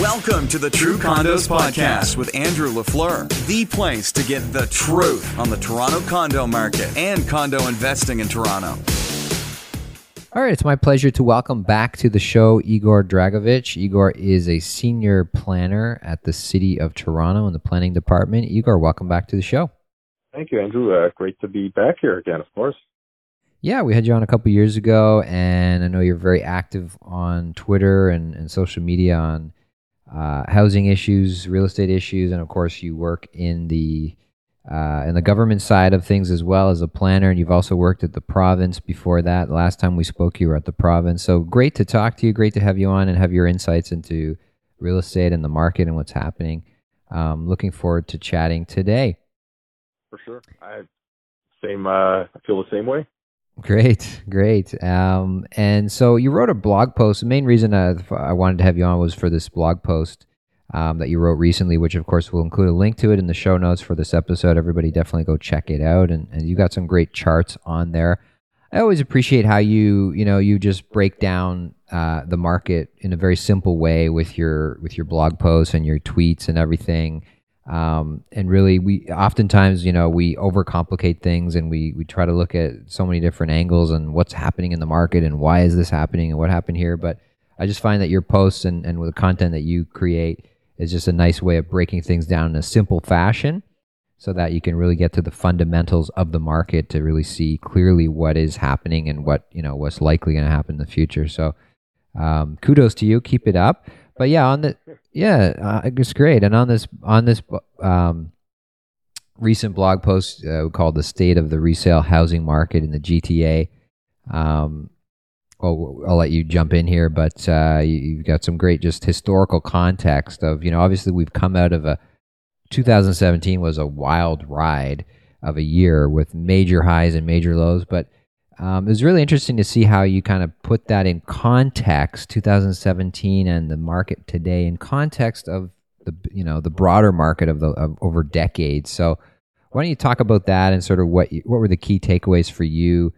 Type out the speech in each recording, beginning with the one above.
Welcome to the True Condos Podcast with Andrew LaFleur, the place to get the truth on the Toronto condo market and condo investing in Toronto. All right, it's my pleasure to welcome back to the show Igor Dragovich. Igor is a senior planner at the City of Toronto in the planning department. Igor, welcome back to the show. Thank you, Andrew. Uh, great to be back here again, of course. Yeah, we had you on a couple years ago, and I know you're very active on Twitter and, and social media on uh, housing issues, real estate issues, and of course, you work in the uh, in the government side of things as well as a planner. And you've also worked at the province before that. Last time we spoke, you were at the province. So great to talk to you. Great to have you on and have your insights into real estate and the market and what's happening. Um, looking forward to chatting today. For sure, I same. Uh, I feel the same way. Great, great. Um, and so you wrote a blog post. The main reason I, I wanted to have you on was for this blog post um, that you wrote recently, which of course we'll include a link to it in the show notes for this episode. Everybody definitely go check it out. And, and you got some great charts on there. I always appreciate how you, you know, you just break down uh, the market in a very simple way with your with your blog posts and your tweets and everything. Um, and really, we oftentimes, you know, we overcomplicate things and we we try to look at so many different angles and what's happening in the market and why is this happening and what happened here. But I just find that your posts and and with the content that you create is just a nice way of breaking things down in a simple fashion, so that you can really get to the fundamentals of the market to really see clearly what is happening and what you know what's likely going to happen in the future. So, um, kudos to you. Keep it up. But yeah, on the yeah, uh, it's great. And on this on this um, recent blog post uh, called "The State of the Resale Housing Market in the GTA," um, well, I'll let you jump in here, but uh, you, have got some great just historical context of you know obviously we've come out of a 2017 was a wild ride of a year with major highs and major lows, but um, it was really interesting to see how you kind of put that in context, 2017 and the market today, in context of the you know the broader market of the of over decades. So, why don't you talk about that and sort of what you, what were the key takeaways for you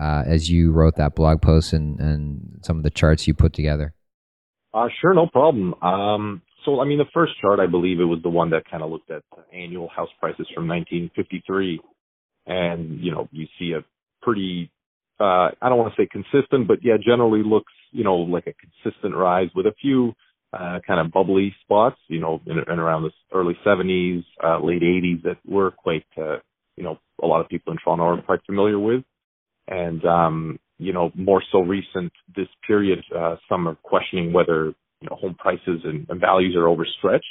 uh, as you wrote that blog post and and some of the charts you put together? Uh, sure, no problem. Um, so, I mean, the first chart, I believe it was the one that kind of looked at annual house prices from 1953, and you know, you see a pretty uh, I don't want to say consistent, but yeah, generally looks, you know, like a consistent rise with a few uh, kind of bubbly spots, you know, in, in around the early 70s, uh, late 80s that were quite, uh, you know, a lot of people in Toronto are quite familiar with. And, um, you know, more so recent this period, uh, some are questioning whether, you know, home prices and, and values are overstretched.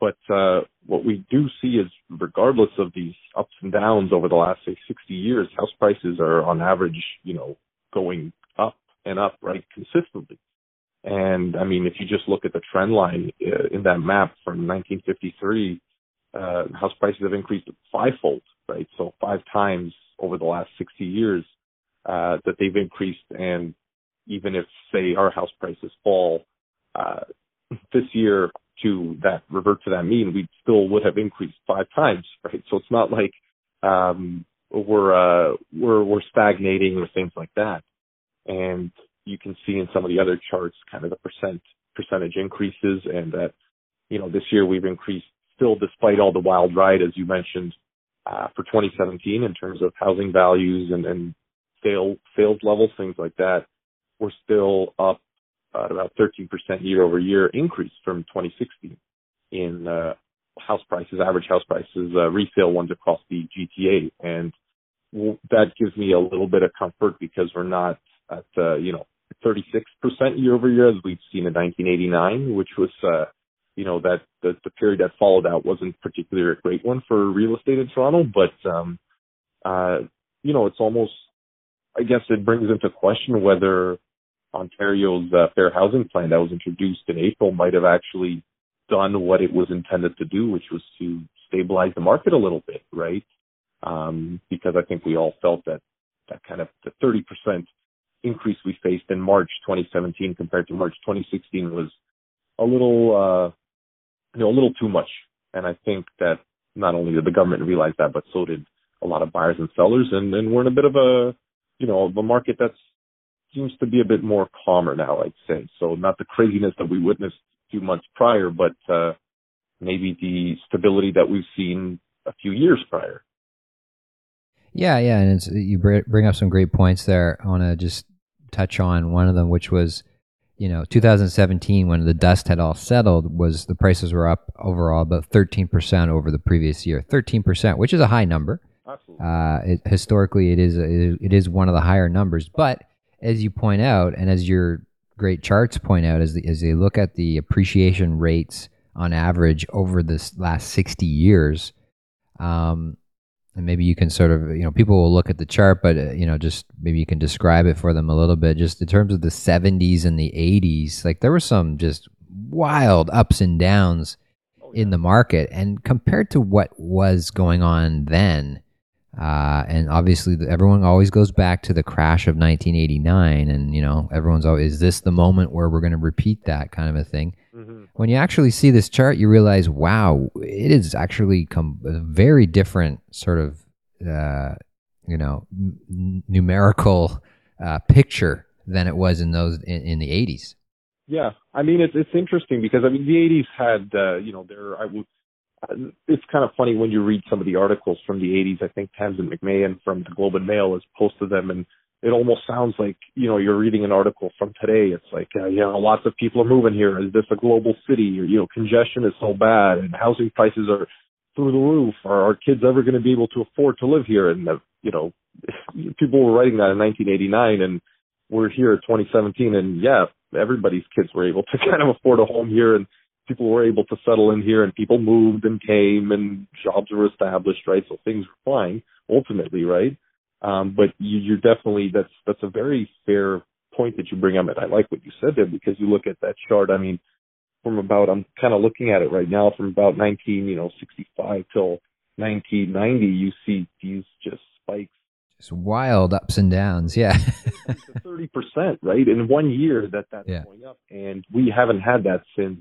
But uh, what we do see is, regardless of these ups and downs over the last say 60 years, house prices are on average, you know, going up and up right consistently. And I mean, if you just look at the trend line uh, in that map from 1953, uh, house prices have increased fivefold, right? So five times over the last 60 years uh, that they've increased. And even if, say, our house prices fall uh, this year to that revert to that mean, we still would have increased five times, right? So it's not like um, we're uh, we're we're stagnating or things like that. And you can see in some of the other charts kind of the percent percentage increases, and that you know this year we've increased still despite all the wild ride, as you mentioned, uh, for 2017 in terms of housing values and, and sale sales levels, things like that. We're still up uh, about 13% year over year increase from 2016 in uh, house prices, average house prices, uh, resale ones across the GTA. And that gives me a little bit of comfort because we're not at, uh, you know, 36% year over year as we've seen in 1989, which was, uh, you know, that the, period that followed that wasn't particularly a great one for real estate in Toronto, but, um, uh, you know, it's almost, I guess it brings into question whether Ontario's uh, fair housing plan that was introduced in April might have actually done what it was intended to do, which was to stabilize the market a little bit, right? Um, because I think we all felt that that kind of the 30% increase we faced in March 2017 compared to March 2016 was a little, uh, you know, a little too much. And I think that not only did the government realize that, but so did a lot of buyers and sellers. And, and we're in a bit of a, you know, a market that's seems to be a bit more calmer now, I'd say. So not the craziness that we witnessed a few months prior, but uh, maybe the stability that we've seen a few years prior. Yeah, yeah, and you bring up some great points there. I want to just touch on one of them, which was, you know, 2017 when the dust had all settled, was the prices were up overall about 13% over the previous year. 13%, which is a high number. Absolutely. Uh, it, historically, it is it is one of the higher numbers. But as you point out, and as your great charts point out, as the, as they look at the appreciation rates on average over this last 60 years, um, and maybe you can sort of you know people will look at the chart but uh, you know just maybe you can describe it for them a little bit. Just in terms of the 70s and the 80s like there were some just wild ups and downs oh, in the market. And compared to what was going on then uh, and obviously everyone always goes back to the crash of 1989 and you know everyone's always is this the moment where we're going to repeat that kind of a thing? Mm-hmm. when you actually see this chart you realize wow it is actually come a very different sort of uh, you know n- numerical uh, picture than it was in those in, in, the 80s yeah. I mean it's it's interesting because i mean the 80s had uh, you know there i would it's kind of funny when you read some of the articles from the 80s. I think Tamsin McMahon from the Globe and Mail has posted them, and it almost sounds like you know you're reading an article from today. It's like uh, you know lots of people are moving here. Is this a global city? Or, you know, congestion is so bad, and housing prices are through the roof. Are our kids ever going to be able to afford to live here? And uh, you know, people were writing that in 1989, and we're here at 2017, and yeah, everybody's kids were able to kind of afford a home here and people were able to settle in here and people moved and came and jobs were established, right? So things were fine ultimately, right? Um, but you, you're definitely that's that's a very fair point that you bring up. And I like what you said there because you look at that chart. I mean, from about I'm kind of looking at it right now from about 19, you know, 65 till 1990, you see these just spikes. Just wild ups and downs, yeah. Thirty percent, right? In one year that that's yeah. going up, and we haven't had that since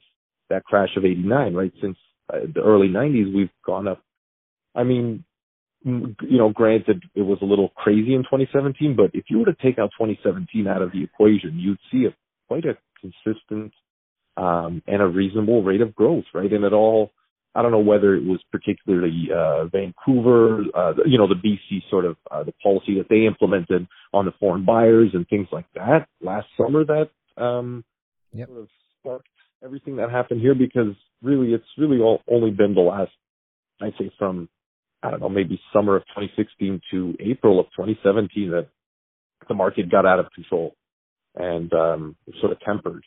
that crash of 89, right? Since uh, the early 90s, we've gone up. I mean, you know, granted, it was a little crazy in 2017, but if you were to take out 2017 out of the equation, you'd see a quite a consistent um, and a reasonable rate of growth, right? And it all, I don't know whether it was particularly uh, Vancouver, uh, you know, the BC sort of uh, the policy that they implemented on the foreign buyers and things like that last summer that um, yep. sort of sparked everything that happened here because really it's really all, only been the last I'd say from I don't know maybe summer of 2016 to April of 2017 that the market got out of control and um, sort of tempered.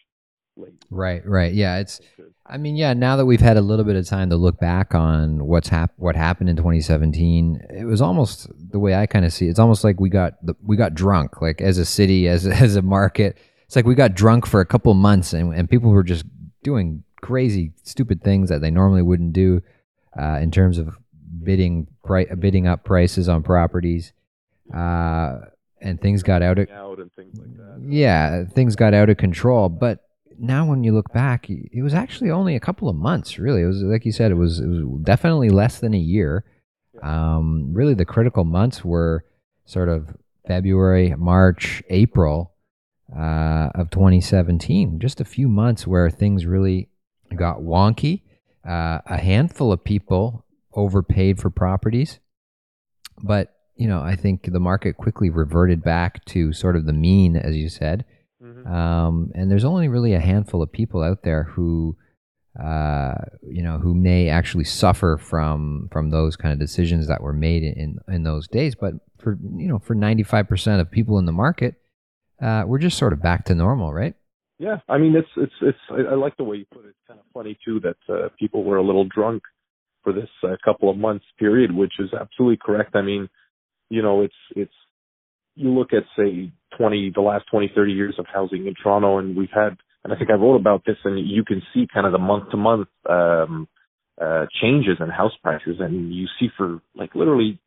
Right, right, yeah. It's, I mean, yeah. Now that we've had a little bit of time to look back on what's hap- what happened in 2017, it was almost the way I kind of see. it. It's almost like we got the, we got drunk, like as a city, as as a market. It's like we got drunk for a couple months, and, and people were just doing crazy, stupid things that they normally wouldn't do uh, in terms of bidding pri- bidding up prices on properties. Uh, and things got out of things like that. yeah, things got out of control. But now, when you look back, it was actually only a couple of months. Really, it was like you said, it was it was definitely less than a year. Um, really, the critical months were sort of February, March, April, uh, of 2017. Just a few months where things really got wonky. Uh, a handful of people overpaid for properties, but you know I think the market quickly reverted back to sort of the mean, as you said. Mm-hmm. Um, and there's only really a handful of people out there who, uh, you know, who may actually suffer from from those kind of decisions that were made in in those days. But for you know, for 95% of people in the market, uh, we're just sort of back to normal, right? Yeah, I mean, it's it's it's. I, I like the way you put it. It's kind of funny too that uh, people were a little drunk for this uh, couple of months period, which is absolutely correct. I mean, you know, it's it's. You look at say twenty the last twenty thirty years of housing in Toronto, and we've had, and I think I wrote about this, and you can see kind of the month to month um uh changes in house prices, and you see for like literally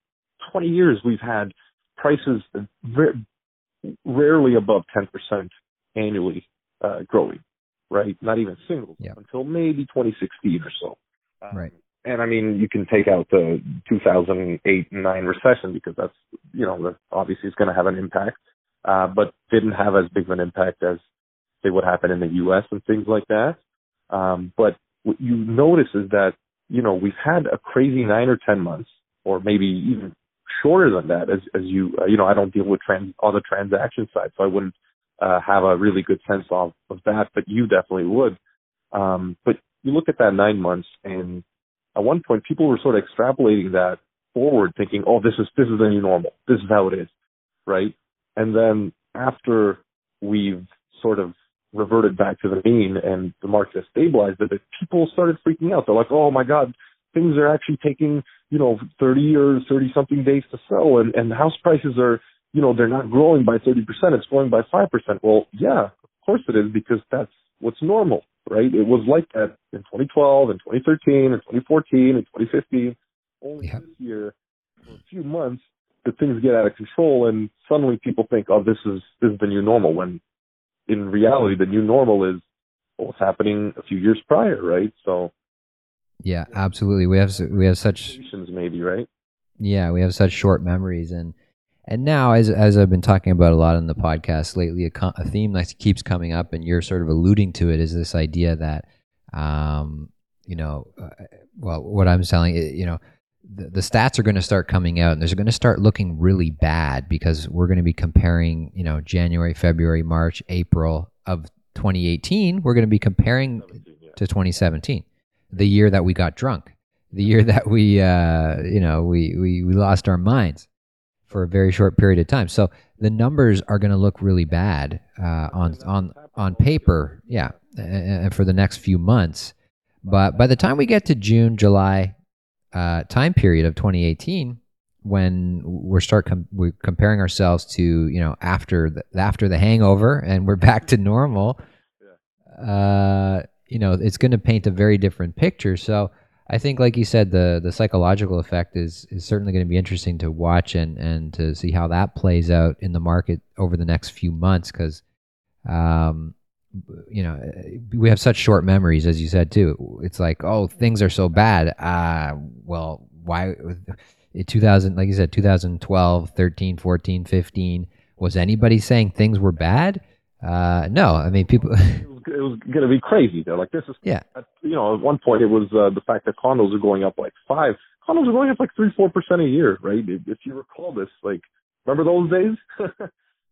twenty years we've had prices very rarely above 10% annually uh, growing, right? Not even single yep. until maybe 2016 or so. Um, right. And I mean, you can take out the 2008 and 9 recession because that's, you know, that obviously is going to have an impact, uh, but didn't have as big of an impact as say, what happened in the U.S. and things like that. Um, but what you notice is that, you know, we've had a crazy nine or 10 months or maybe even shorter than that as, as you, uh, you know, I don't deal with trans, on the transaction side, so I wouldn't, uh, have a really good sense of, of that, but you definitely would. Um, but you look at that nine months and at one point people were sort of extrapolating that forward thinking, oh, this is, this is the new normal. This is how it is. Right. And then after we've sort of reverted back to the mean and the market has stabilized bit, people started freaking out. They're like, oh my God, things are actually taking, you know, 30 or 30 something days to sell and, and house prices are, you know, they're not growing by 30%, it's growing by 5%. Well, yeah, of course it is because that's what's normal, right? It was like that in 2012 and 2013 and 2014 and 2015. Only this year, for a few months, that things get out of control and suddenly people think, oh, this is, this is the new normal when in reality, the new normal is what was happening a few years prior, right? So, yeah, absolutely. We have we have such maybe right. Yeah, we have such short memories, and and now as as I've been talking about a lot in the podcast lately, a, a theme that keeps coming up, and you're sort of alluding to it, is this idea that, um, you know, uh, well, what I'm selling, you know, the, the stats are going to start coming out and they're going to start looking really bad because we're going to be comparing, you know, January, February, March, April of 2018. We're going to be comparing to 2017, the year that we got drunk, the year that we, uh, you know, we, we, we lost our minds for a very short period of time. So the numbers are going to look really bad uh, on on on paper, yeah, and for the next few months. But by the time we get to June, July, uh, time period of 2018 when we're start com- we're comparing ourselves to you know after the, after the hangover and we're back to normal uh, you know it's going to paint a very different picture so I think like you said the the psychological effect is is certainly going to be interesting to watch and and to see how that plays out in the market over the next few months cuz um you know, we have such short memories, as you said too. It's like, oh, things are so bad. Uh, well, why? In 2000, like you said, 2012, 13, 14, 15. Was anybody saying things were bad? Uh, no, I mean, people. it was, going to be crazy. They're like, this is, yeah. you know, at one point it was uh, the fact that condos are going up like five. Condos are going up like three, four percent a year, right? If you recall this, like, remember those days?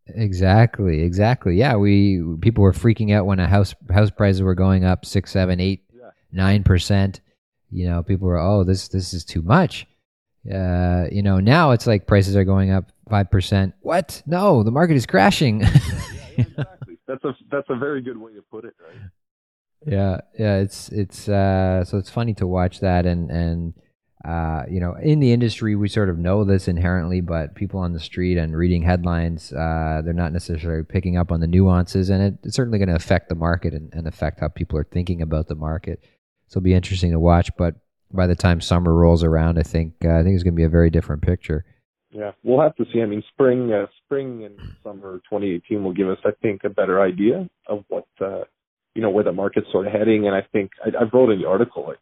Exactly, exactly. Yeah, we people were freaking out when a house house prices were going up six, seven, eight, nine percent. You know, people were, oh, this this is too much. Uh, you know, now it's like prices are going up five percent. What? No, the market is crashing. yeah, exactly. That's a that's a very good way to put it, right? Yeah, yeah. It's it's uh, so it's funny to watch that and and uh, you know, in the industry, we sort of know this inherently, but people on the street and reading headlines, uh, they're not necessarily picking up on the nuances, and it, it's certainly going to affect the market and, and, affect how people are thinking about the market. So it'll be interesting to watch. But by the time summer rolls around, I think uh, I think it's going to be a very different picture. Yeah, we'll have to see. I mean, spring, uh, spring and summer 2018 will give us, I think, a better idea of what uh, you know where the market's sort of heading. And I think I, I wrote in the article like,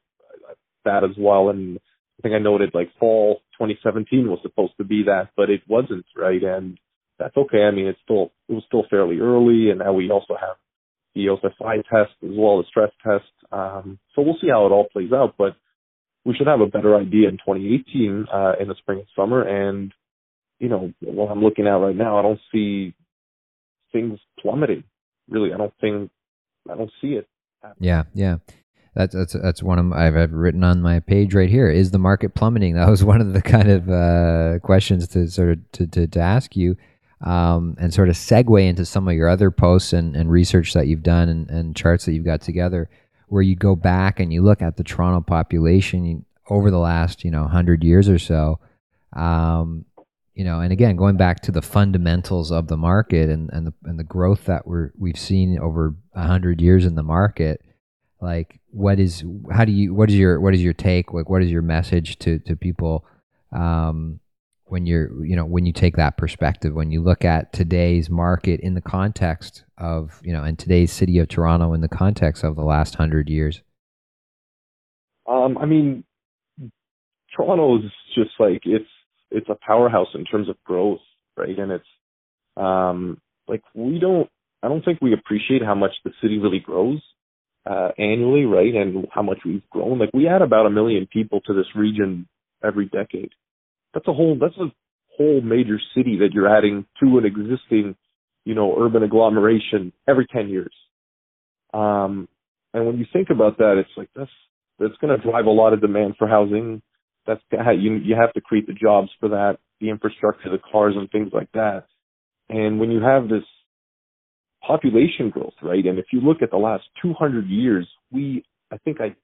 that as well, and I think I noted like fall 2017 was supposed to be that, but it wasn't, right? And that's okay. I mean, it's still it was still fairly early, and now we also have the OSFI test as well as stress test. Um, so we'll see how it all plays out, but we should have a better idea in 2018 uh, in the spring and summer. And you know, what I'm looking at right now, I don't see things plummeting. Really, I don't think I don't see it. Happening. Yeah, yeah. That's that's that's one of I've, I've written on my page right here. Is the market plummeting? That was one of the kind of uh, questions to sort of to, to, to ask you, um, and sort of segue into some of your other posts and, and research that you've done and, and charts that you've got together, where you go back and you look at the Toronto population over the last you know hundred years or so. Um, you know, and again, going back to the fundamentals of the market and, and the and the growth that we're we've seen over a hundred years in the market, like what is how do you what is your what is your take? Like what is your message to to people um when you're you know when you take that perspective? When you look at today's market in the context of you know in today's city of toronto in the context of the last hundred years? Um i mean toronto is just like it's it's a powerhouse in terms of growth right and it's um like we don't i don't think we appreciate how much the city really grows uh, annually, right? And how much we've grown. Like we add about a million people to this region every decade. That's a whole, that's a whole major city that you're adding to an existing, you know, urban agglomeration every 10 years. Um, and when you think about that, it's like that's, that's going to drive a lot of demand for housing. That's how you, you have to create the jobs for that, the infrastructure, the cars and things like that. And when you have this population growth, right? And if you look at the last 200 years, we, I think I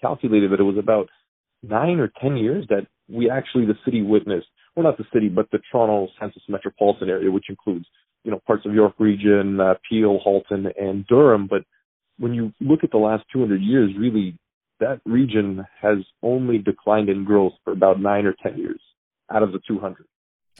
calculated that it was about nine or 10 years that we actually, the city witnessed, well, not the city, but the Toronto census metropolitan area, which includes, you know, parts of York region, uh, Peel, Halton, and Durham. But when you look at the last 200 years, really, that region has only declined in growth for about nine or 10 years out of the 200.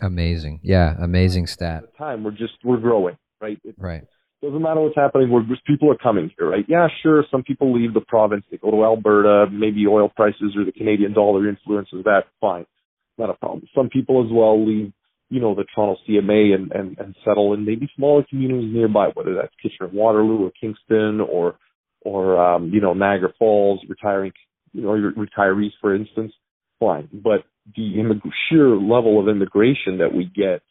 Amazing. Yeah, amazing stat. At the time, we're just, we're growing, right? It, right. Doesn't matter what's happening. We're, people are coming here, right? Yeah, sure. Some people leave the province. They go to Alberta. Maybe oil prices or the Canadian dollar influences that. Fine. Not a problem. Some people as well leave, you know, the Toronto CMA and, and, and settle in maybe smaller communities nearby, whether that's Kitchener-Waterloo or Kingston or, or, um, you know, Niagara Falls, retiring, you know, retirees, for instance. Fine. But the immig- sheer level of immigration that we get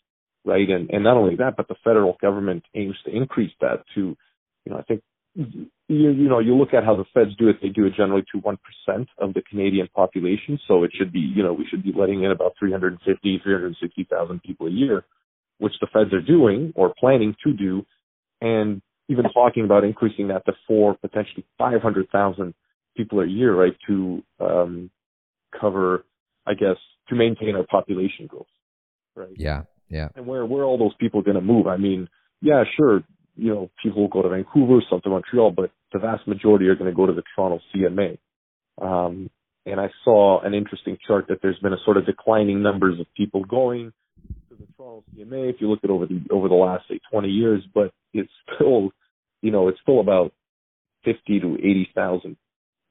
right? And and not only that, but the federal government aims to increase that to, you know, I think you you know you look at how the feds do it; they do it generally to one percent of the Canadian population. So it should be, you know, we should be letting in about 350, 360,000 people a year, which the feds are doing or planning to do, and even talking about increasing that to four, potentially 500,000 people a year, right? To um, cover, I guess, to maintain our population growth, right? Yeah, yeah. And where where are all those people going to move? I mean, yeah, sure, you know, people will go to Vancouver, some to Montreal, but the vast majority are going to go to the Toronto CMA. Um, and I saw an interesting chart that there's been a sort of declining numbers of people going to the Toronto CMA. If you look at over the over the last say 20 years, but it's still, you know, it's still about 50 to 80 thousand.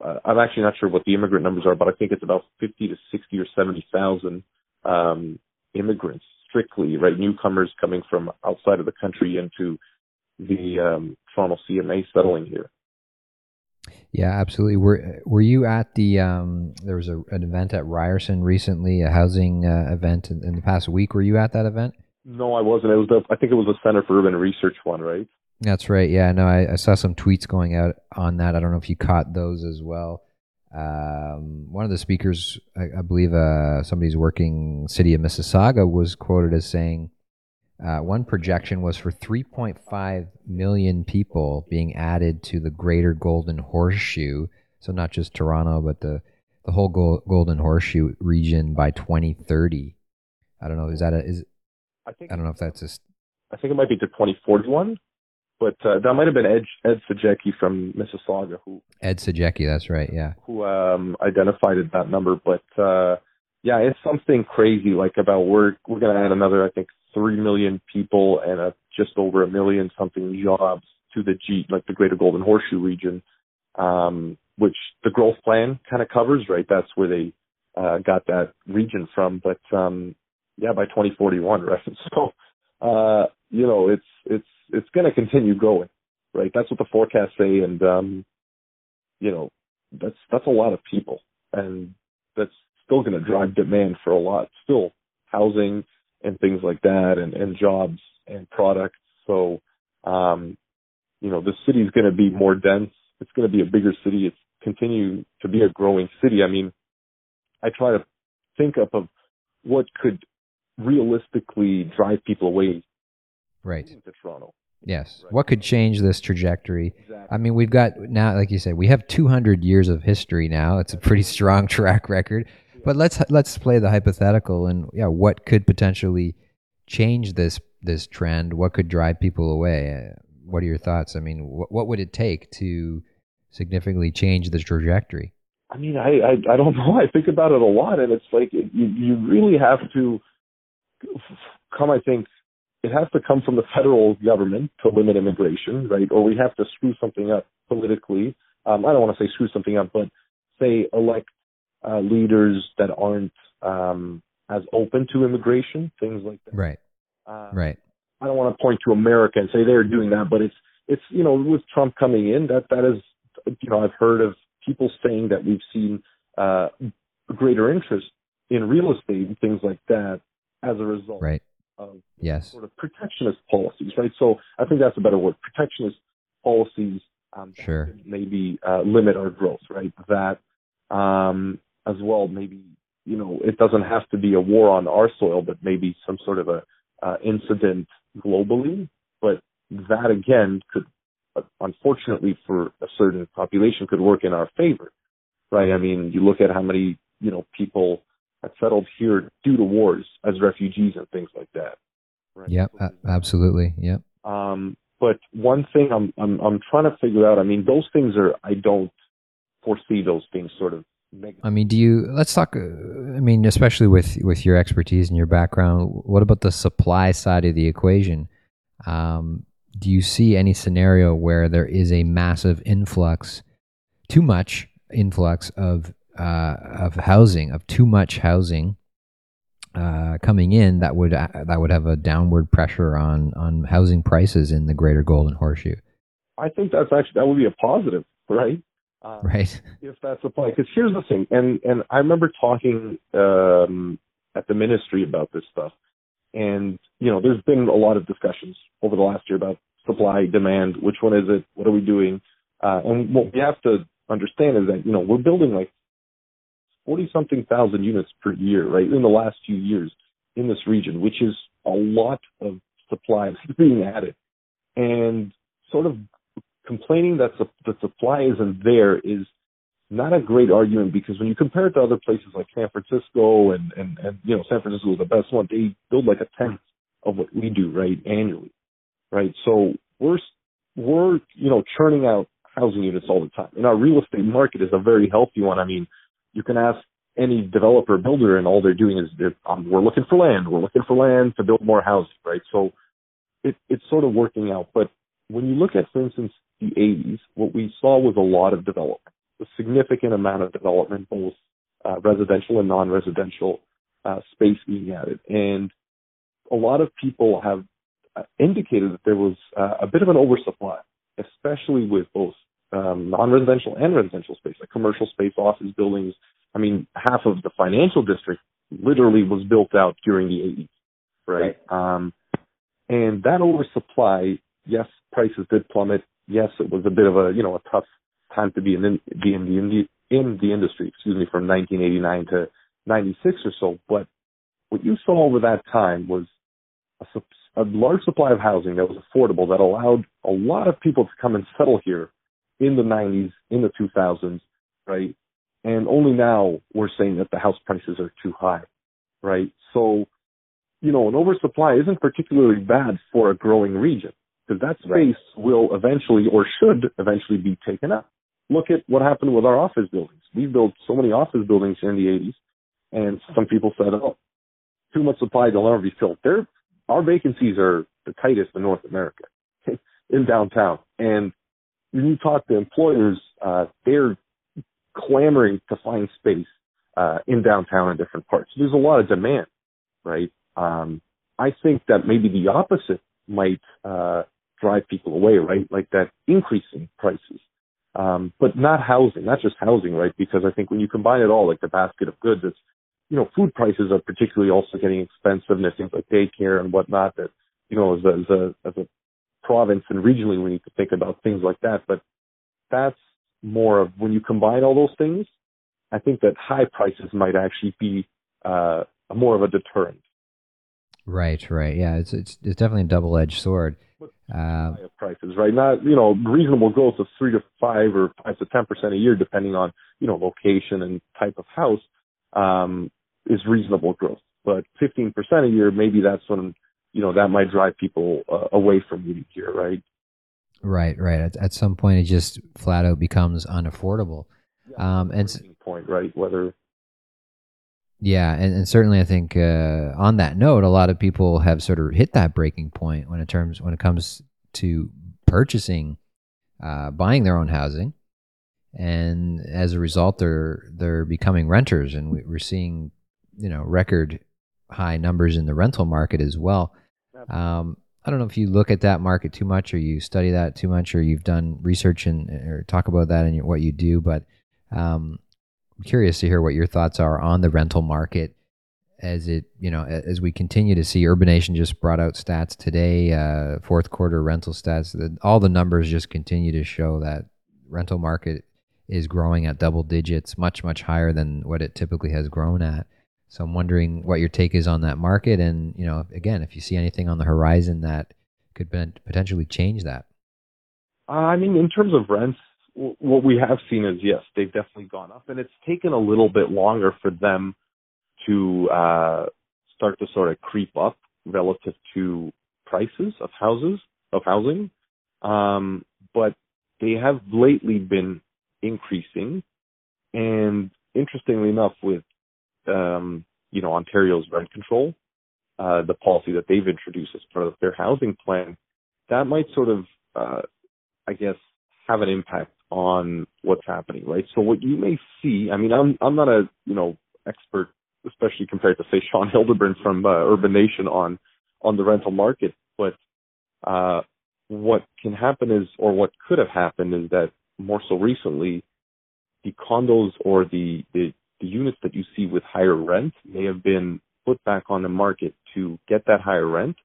Uh, I'm actually not sure what the immigrant numbers are, but I think it's about 50 to 60 or 70 thousand um, immigrants strictly, right? Newcomers coming from outside of the country into the um, Toronto CMA settling here. Yeah, absolutely. Were Were you at the? Um, there was a, an event at Ryerson recently, a housing uh, event in, in, the past week. Were you at that event? No, I wasn't. It was the. I think it was the Center for Urban Research one, right? That's right. Yeah, no, I, I saw some tweets going out on that. I don't know if you caught those as well. Um, one of the speakers, I, I believe, uh, somebody's working city of Mississauga, was quoted as saying uh, one projection was for 3.5 million people being added to the Greater Golden Horseshoe. So not just Toronto, but the the whole Golden Horseshoe region by 2030. I don't know. Is that a is? I think I don't know if that's just. I think it might be to 2041 but uh, that might have been Ed Ed Sajecki from Mississauga who Ed Sajecki, that's right, yeah, who um, identified that number. But uh, yeah, it's something crazy like about we're we're going to add another I think three million people and a, just over a million something jobs to the G like the Greater Golden Horseshoe region, um, which the growth plan kind of covers. Right, that's where they uh, got that region from. But um, yeah, by 2041, right? So uh, you know, it's it's it's going to continue growing, right? That's what the forecasts say, and um, you know, that's that's a lot of people, and that's still going to drive demand for a lot, still housing and things like that, and and jobs and products. So, um, you know, the city is going to be more dense. It's going to be a bigger city. It's continue to be a growing city. I mean, I try to think up of what could realistically drive people away right to Toronto. Yes. Right. What could change this trajectory? Exactly. I mean, we've got now, like you said, we have 200 years of history now. It's a pretty strong track record. But let's let's play the hypothetical and yeah, what could potentially change this this trend? What could drive people away? Uh, what are your thoughts? I mean, what what would it take to significantly change the trajectory? I mean, I, I I don't know. I think about it a lot, and it's like you you really have to come. I think it has to come from the federal government to limit immigration, right? Or we have to screw something up politically. Um, I don't want to say screw something up, but say elect uh, leaders that aren't um, as open to immigration, things like that. Right. Uh, right. I don't want to point to America and say they're doing that, but it's it's you know with Trump coming in, that that is you know, I've heard of people saying that we've seen uh, greater interest in real estate and things like that as a result right. of Yes. sort of protectionist policies, right? So I think that's a better word, protectionist policies um, Sure. maybe uh, limit our growth, right? That um, as well, maybe you know, it doesn't have to be a war on our soil, but maybe some sort of a uh, incident globally. But that again could, uh, unfortunately, for a certain population, could work in our favor, right? I mean, you look at how many you know people have settled here due to wars as refugees and things like that. Right? Yep. A- absolutely. Yep. um, but one thing I'm, I'm I'm trying to figure out. I mean, those things are. I don't foresee those things sort of. I mean, do you? Let's talk. uh, I mean, especially with with your expertise and your background, what about the supply side of the equation? Um, do you see any scenario where there is a massive influx, too much influx of uh, of housing, of too much housing uh, coming in that would uh, that would have a downward pressure on on housing prices in the Greater Golden Horseshoe, I think that's actually that would be a positive, right? Uh, right? If that's the point, because here's the thing, and and I remember talking um, at the ministry about this stuff, and you know, there's been a lot of discussions over the last year about supply, demand, which one is it, what are we doing, uh, and what we have to understand is that you know we're building like forty something thousand units per year, right, in the last few years in this region, which is a lot of supply being added, and sort of complaining that su- the supply isn't there is not a great argument because when you compare it to other places like San Francisco and and and you know San Francisco is the best one, they build like a tenth of what we do right annually, right? So we're we're you know churning out housing units all the time, and our real estate market is a very healthy one. I mean, you can ask any developer builder, and all they're doing is they're, um, we're looking for land, we're looking for land to build more housing, right? So it, it's sort of working out. But when you look at, for instance, the 80s, what we saw was a lot of development, a significant amount of development, both uh, residential and non-residential uh, space being added. And a lot of people have uh, indicated that there was uh, a bit of an oversupply, especially with both um, non-residential and residential space, like commercial space, office buildings. I mean, half of the financial district literally was built out during the 80s, right? Um, and that oversupply, yes, prices did plummet. Yes, it was a bit of a you know a tough time to be in the be in the in the, in the industry. Excuse me, from 1989 to 96 or so. But what you saw over that time was a, a large supply of housing that was affordable that allowed a lot of people to come and settle here in the 90s, in the 2000s, right? And only now we're saying that the house prices are too high, right? So, you know, an oversupply isn't particularly bad for a growing region because that space will eventually or should eventually be taken up. Look at what happened with our office buildings. We built so many office buildings in the 80s, and some people said, oh, too much supply, they'll never be filled. They're, our vacancies are the tightest in North America in downtown. And when you talk to employers, uh, they're clamoring to find space uh, in downtown in different parts. There's a lot of demand, right? Um, I think that maybe the opposite might uh, drive people away, right? Like that increasing prices, um, but not housing, not just housing, right? Because I think when you combine it all, like the basket of goods, it's you know, food prices are particularly also getting expensive, and things like daycare and whatnot that you know, as a, as a as a province and regionally, we need to think about things like that. But that's more of when you combine all those things. I think that high prices might actually be uh, more of a deterrent. Right, right. Yeah, it's it's, it's definitely a double edged sword. Uh, prices, right? Not you know reasonable growth of three to five or five to ten percent a year, depending on you know location and type of house, um, is reasonable growth. But fifteen percent a year, maybe that's when you know that might drive people uh, away from moving here, right? right, right. At, at some point, it just flat out becomes unaffordable. Um, and point, right? Whether Yeah, and, and certainly I think uh, on that note, a lot of people have sort of hit that breaking point when it terms when it comes to purchasing, uh, buying their own housing, and as a result, they're they're becoming renters, and we, we're seeing you know record high numbers in the rental market as well. Um, I don't know if you look at that market too much, or you study that too much, or you've done research and or talk about that in what you do. But um, I'm curious to hear what your thoughts are on the rental market as it you know as we continue to see urbanation just brought out stats today uh, fourth quarter rental stats the, all the numbers just continue to show that rental market is growing at double digits much much higher than what it typically has grown at. So i'm wondering what your take is on that market and you know again if you see anything on the horizon that could potentially change that. Uh, i mean in terms of rents what we have seen is yes they've definitely gone up and it's taken a little bit longer for them to uh, start to sort of creep up relative to prices of houses of housing, um, but they have lately been increasing. And interestingly enough, with um, you know Ontario's rent control, uh, the policy that they've introduced as part of their housing plan, that might sort of, uh, I guess, have an impact on what's happening, right? So what you may see, I mean, I'm I'm not a you know expert especially compared to say Shaun Hildebrand from uh, Urbanation on on the rental market. But uh, what can happen is, or what could have happened is that more so recently, the condos or the, the the units that you see with higher rent may have been put back on the market to get that higher rent,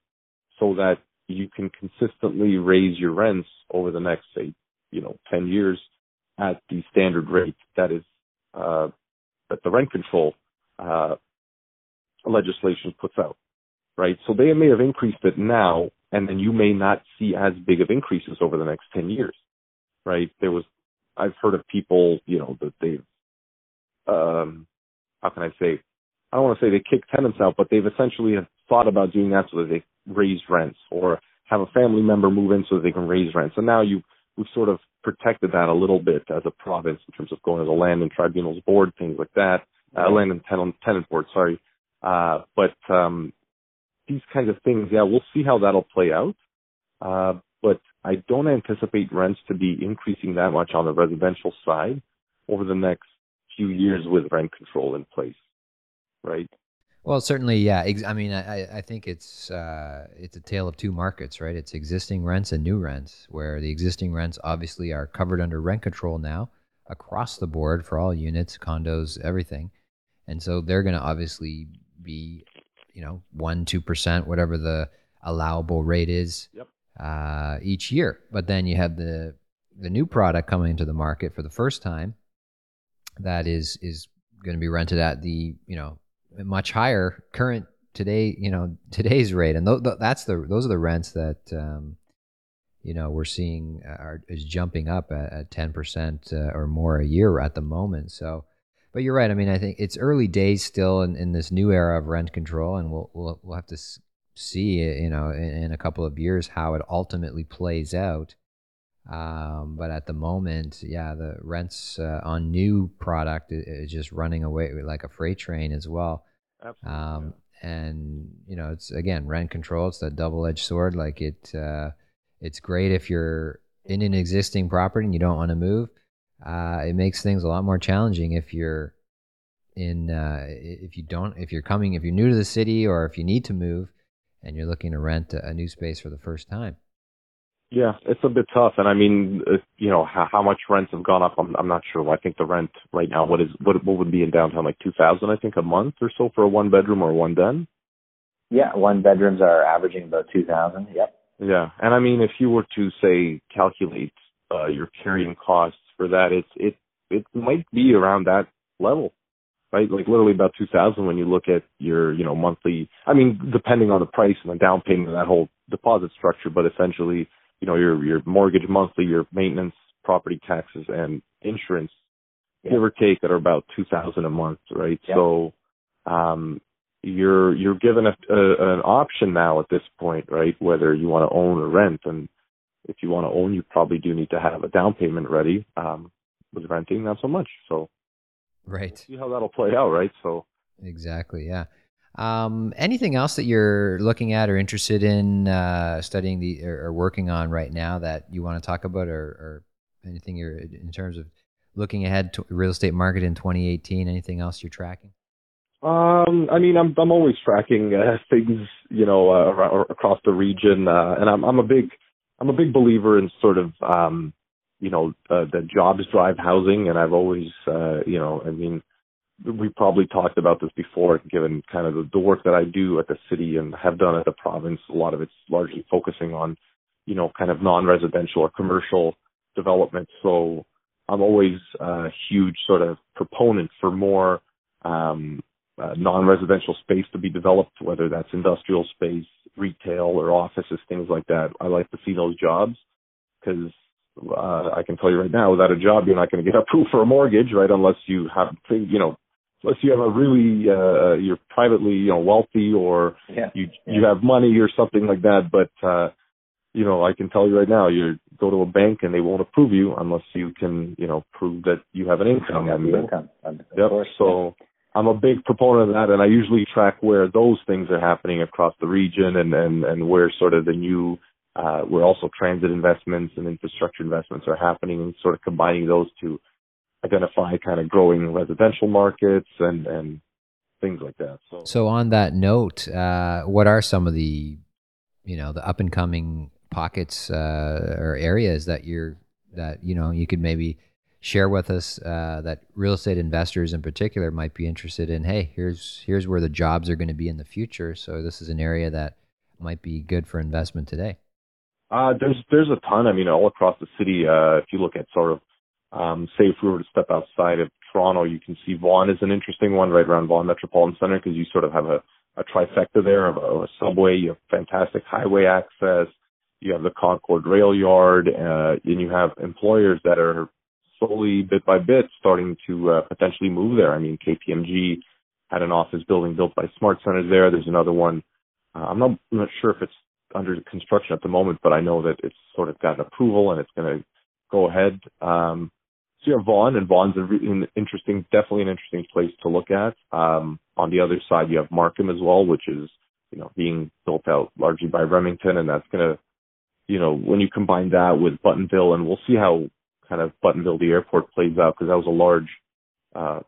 so that you can consistently raise your rents over the next say you know 10 years at the standard rate that is uh, that the rent control uh, legislation puts out, right? So they may have increased it now, and then you may not see as big of increases over the next 10 years, right? There was, I've heard of people, you know, that they've, um, how can I say, I don't want to say they kick tenants out, but they've essentially thought about doing that so that they raise rents or have a family member move in so that they can raise rents. And now you, we've sort of protected that a little bit as a province in terms of going to the land and tribunals board, things like that uh, land and tenant, tenant board, sorry. Uh, but um, these kinds of things, yeah, we'll see how that'll play out. Uh, but I don't anticipate rents to be increasing that much on the residential side over the next few years with rent control in place, right? Well, certainly, yeah. I mean, I, I think it's uh, it's a tale of two markets, right? It's existing rents and new rents, where the existing rents obviously are covered under rent control now across the board for all units, condos, everything and so they're going to obviously be you know one two percent whatever the allowable rate is yep. uh, each year but then you have the the new product coming into the market for the first time that is is going to be rented at the you know much higher current today you know today's rate and th- th- that's the those are the rents that um, you know we're seeing are is jumping up at, 10% uh, or more a year at the moment so but you're right. I mean, I think it's early days still in, in this new era of rent control, and we'll we'll, we'll have to see, you know, in, in, a couple of years how it ultimately plays out. Um, but at the moment, yeah, the rents uh, on new product is, just running away like a freight train as well. Absolutely. Um, and you know, it's again rent control. It's that double-edged sword. Like it, uh, it's great if you're in an existing property and you don't want to move uh, it makes things a lot more challenging if you're in uh, if you don't if you're coming if you're new to the city or if you need to move and you're looking to rent a, a new space for the first time. Yeah, it's a bit tough, and I mean, you know, how, how much rents have gone up. I'm, I'm not sure. I think the rent right now, what is what what would be in downtown, like two thousand, I think, a month or so for a one bedroom or one den. Yeah, one bedrooms are averaging about two thousand. Yep. Yeah, and I mean, if you were to say calculate uh, your carrying costs for that, it's it it might be around that level, right? Like literally about two thousand when you look at your you know monthly. I mean, depending on the price and the down payment and that whole deposit structure, but essentially, you know, your your mortgage monthly, your maintenance, property taxes, and insurance, yeah. give or take, that are about two thousand a month, right? Yeah. So, um, you're you're given a, a, an option now at this point, right? Whether you want to own or rent, and if you want to own, you probably do need to have a down payment ready. Um, with renting, not so much. So, right. See how that'll play out, right? So, exactly, yeah. Um, anything else that you're looking at or interested in uh, studying the or, or, working on right now that you want to talk about, or, or anything you're in terms of looking ahead to real estate market in 2018? Anything else you're tracking? Um, I mean, I'm I'm always tracking uh, things, you know, uh, around, across the region, uh, and I'm I'm a big I'm a big believer in sort of um, you know uh, the jobs drive housing, and I've always uh, you know I mean we probably talked about this before, given kind of the, the work that I do at the city and have done at the province. A lot of it's largely focusing on you know kind of non-residential or commercial development. So I'm always a huge sort of proponent for more um, uh, non-residential space to be developed, whether that's industrial space, retail, or offices, things like that. I like to see those jobs because uh, I can tell you right now, without a job, you're not going to get approved for a mortgage, right? Unless you have, you know, unless you have a really, uh, you're privately, you know, wealthy or Yeah. you Yeah. you have money or something like that. But uh, you know, I can tell you right now, you go to a bank and they won't approve you unless you can, you know, prove that you have an income. And the income. Of Yep. course. So I'm a big proponent of that, and I usually track where those things are happening across the region, and and and where sort of the new, uh, where also transit investments and infrastructure investments are happening, and sort of combining those to identify kind of growing residential markets and and things like that. So, So on that note, uh, what are some of the, you know, the up and coming pockets uh, or areas that you're that you know you could maybe share with us uh, that real estate investors in particular might be interested in? Hey, here's here's where the jobs are going to be in the future. So this is an area that might be good for investment today. Uh, there's there's a ton. I mean, all across the city. Uh, if you look at sort of, um, say, if we were to step outside of Toronto, you can see Vaughan is an interesting one right around Vaughan Metropolitan Center because you sort of have a, a trifecta there of a, a subway, you have fantastic highway access, you have the Concord Rail Yard, uh, and you have employers that are slowly, bit by bit, starting to uh, potentially move there. I mean, KPMG had an office building built by SmartCentres there. There's another one. Uh, I'm not I'm not sure if it's under construction at the moment, but I know that it's sort of gotten approval and it's going to go ahead. Um, so you have Vaughan, and re- an interesting, definitely an interesting place to look at. Um, on the other side, you have Markham as well, which is you know being built out largely by Remington, and that's going to, you know, when you combine that with Buttonville, and we'll see how kind of Buttonville the airport plays out because that was a large, uh,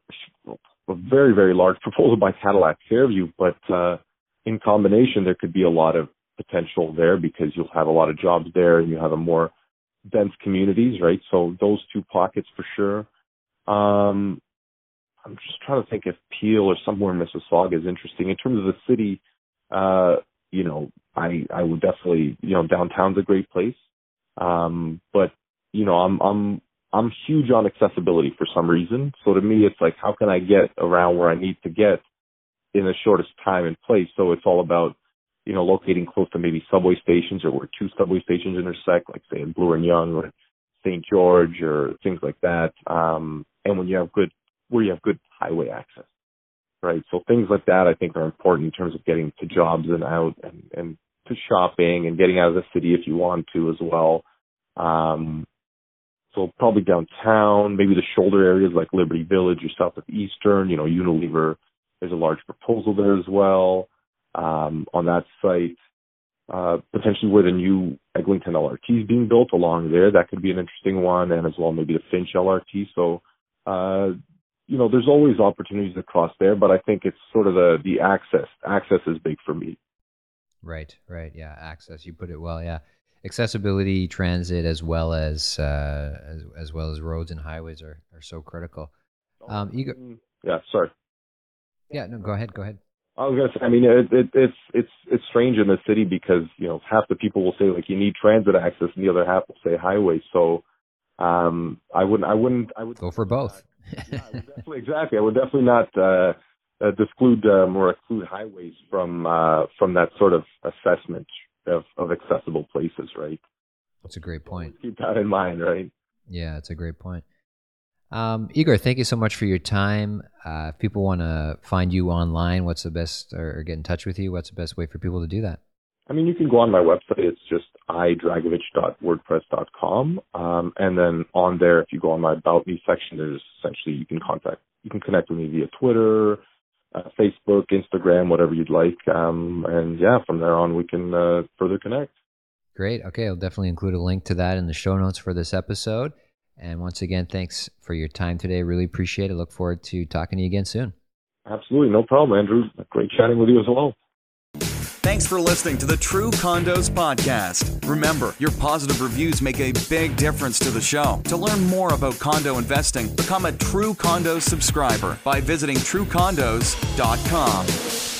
a very very large proposal by Cadillac Fairview, but uh, in combination, there could be a lot of potential there because you'll have a lot of jobs there and you have a more dense communities, right? So those two pockets for sure. Um, I'm just trying to think if Peel or somewhere in Mississauga is interesting. In terms of the city, uh, you know, I I would definitely, you know, downtown's a great place. Um, but you know, I'm I'm I'm huge on accessibility for some reason. So to me, it's like, how can I get around where I need to get in the shortest time and place? So it's all about you know, locating close to maybe subway stations or where two subway stations intersect, like say in Bloor and Yonge or St. George or things like that. Um, and when you have good, where you have good highway access, right? So things like that I think are important in terms of getting to jobs and out and, and to shopping and getting out of the city if you want to as well. Um, so probably downtown, maybe the shoulder areas like Liberty Village or south of Eastern, you know, Unilever, there's a large proposal there as well um, on that site. Uh, potentially where the new Eglinton LRT is being built along there, that could be an interesting one, and as well maybe the Finch LRT. So, uh, you know, there's always opportunities across there, but I think it's sort of the the access. Access is big for me. Right, right, yeah, access. You put it well, yeah. Accessibility, transit, as well as uh, as, as well as roads and highways are, are so critical. Um, you go, Yeah, sorry. yeah, no, go ahead, go ahead. I was gonna say, I mean, it, it, it's it's it's strange in the city because you know half the people will say like you need transit access, and the other half will say highway. So, um, I wouldn't, I wouldn't, I would Go for both. yeah, I definitely, exactly. I would definitely not uh, uh, exclude um, or exclude highways from uh, from that sort of assessment of, of accessible places, right? That's a great point. Keep that in mind, right? Yeah, it's a great point. Um, Igor, thank you so much for your time. Uh, if people want to find you online, what's the best, or, or get in touch with you, what's the best way for people to do that? I mean, you can go on my website. It's just idragovich.wordpress.com. Um, and then on there, if you go on my About Me section, there's essentially you can contact, you can connect with me via Twitter, uh, Facebook, Instagram, whatever you'd like. Um, and yeah, from there on, we can uh, further connect. Great. Okay, I'll definitely include a link to that in the show notes for this episode. And once again, thanks for your time today. Really appreciate it. Look forward to talking to you again soon. Absolutely, no problem, Andrew. Great chatting with you as well. Thanks for listening to the True Condos podcast. Remember, your positive reviews make a big difference to the show. To learn more about condo investing, become a True Condos subscriber by visiting truecondos.com.